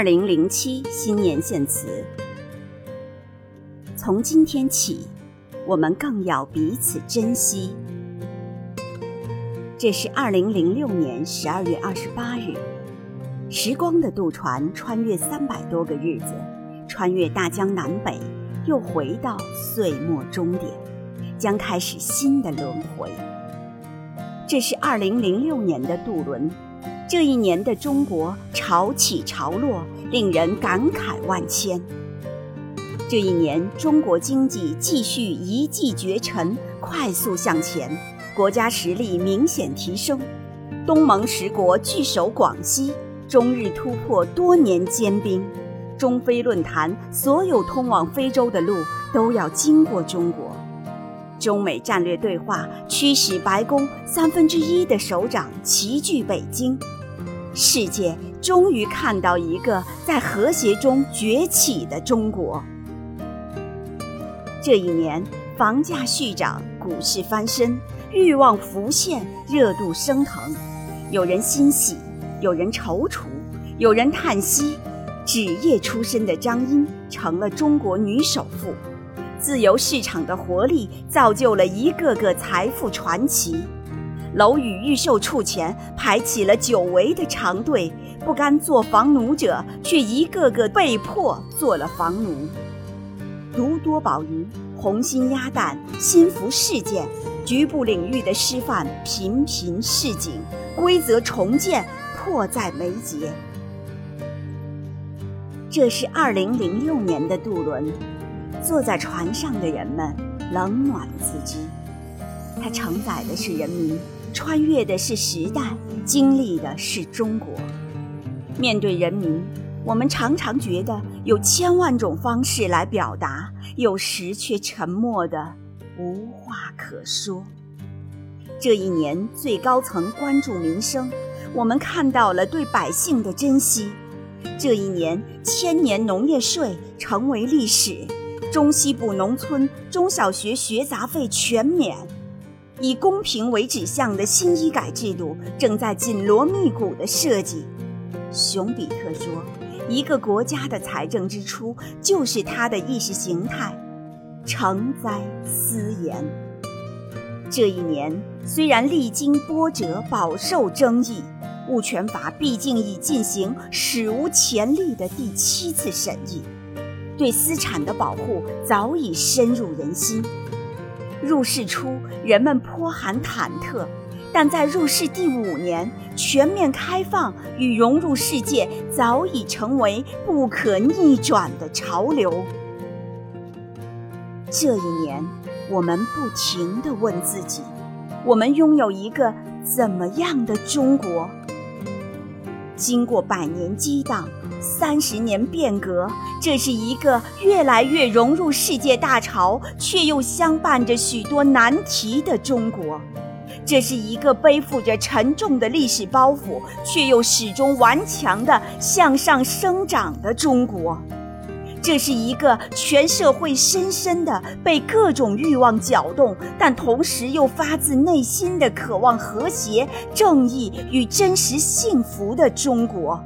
二零零七新年献词：从今天起，我们更要彼此珍惜。这是二零零六年十二月二十八日，时光的渡船穿越三百多个日子，穿越大江南北，又回到岁末终点，将开始新的轮回。这是二零零六年的渡轮。这一年的中国潮起潮落，令人感慨万千。这一年，中国经济继续一骑绝尘，快速向前，国家实力明显提升。东盟十国聚首广西，中日突破多年坚冰。中非论坛，所有通往非洲的路都要经过中国。中美战略对话驱使白宫三分之一的首长齐聚北京。世界终于看到一个在和谐中崛起的中国。这一年，房价续涨，股市翻身，欲望浮现，热度升腾。有人欣喜，有人踌躇，有人叹息。纸业出身的张茵成了中国女首富。自由市场的活力造就了一个个财富传奇。楼宇预售处前排起了久违的长队，不甘做房奴者却一个个被迫做了房奴。如多宝鱼、红心鸭蛋、新福事件，局部领域的示范频频示警，规则重建迫在眉睫。这是二零零六年的渡轮，坐在船上的人们冷暖自知，它承载的是人民。穿越的是时代，经历的是中国。面对人民，我们常常觉得有千万种方式来表达，有时却沉默的无话可说。这一年，最高层关注民生，我们看到了对百姓的珍惜。这一年，千年农业税成为历史，中西部农村中小学学杂费全免。以公平为指向的新医改制度正在紧锣密鼓的设计。熊彼特说：“一个国家的财政支出就是它的意识形态。”成哉思言。这一年虽然历经波折，饱受争议，物权法毕竟已进行史无前例的第七次审议，对私产的保护早已深入人心。入世初，人们颇含忐忑，但在入世第五年，全面开放与融入世界早已成为不可逆转的潮流。这一年，我们不停地问自己：我们拥有一个怎么样的中国？经过百年激荡。三十年变革，这是一个越来越融入世界大潮，却又相伴着许多难题的中国；这是一个背负着沉重的历史包袱，却又始终顽强的向上生长的中国；这是一个全社会深深的被各种欲望搅动，但同时又发自内心的渴望和谐、正义与真实幸福的中国。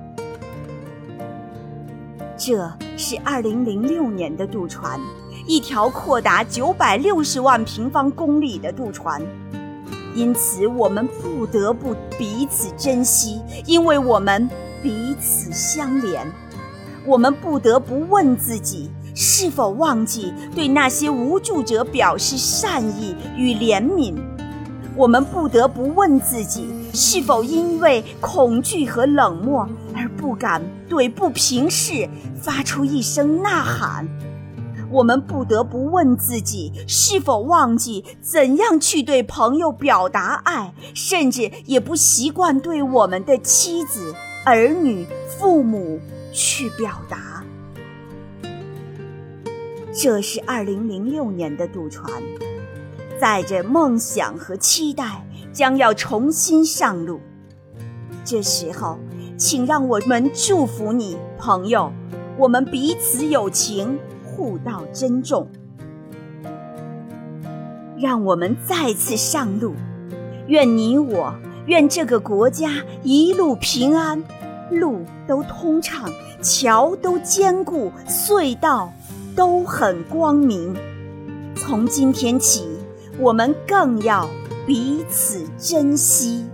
这是二零零六年的渡船，一条扩达九百六十万平方公里的渡船。因此，我们不得不彼此珍惜，因为我们彼此相连。我们不得不问自己：是否忘记对那些无助者表示善意与怜悯？我们不得不问自己：是否因为恐惧和冷漠而不敢对不平事发出一声呐喊？我们不得不问自己：是否忘记怎样去对朋友表达爱，甚至也不习惯对我们的妻子、儿女、父母去表达？这是二零零六年的渡船。载着梦想和期待，将要重新上路。这时候，请让我们祝福你，朋友。我们彼此有情，互道珍重。让我们再次上路。愿你我，愿这个国家一路平安，路都通畅，桥都坚固，隧道都很光明。从今天起，我们更要彼此珍惜。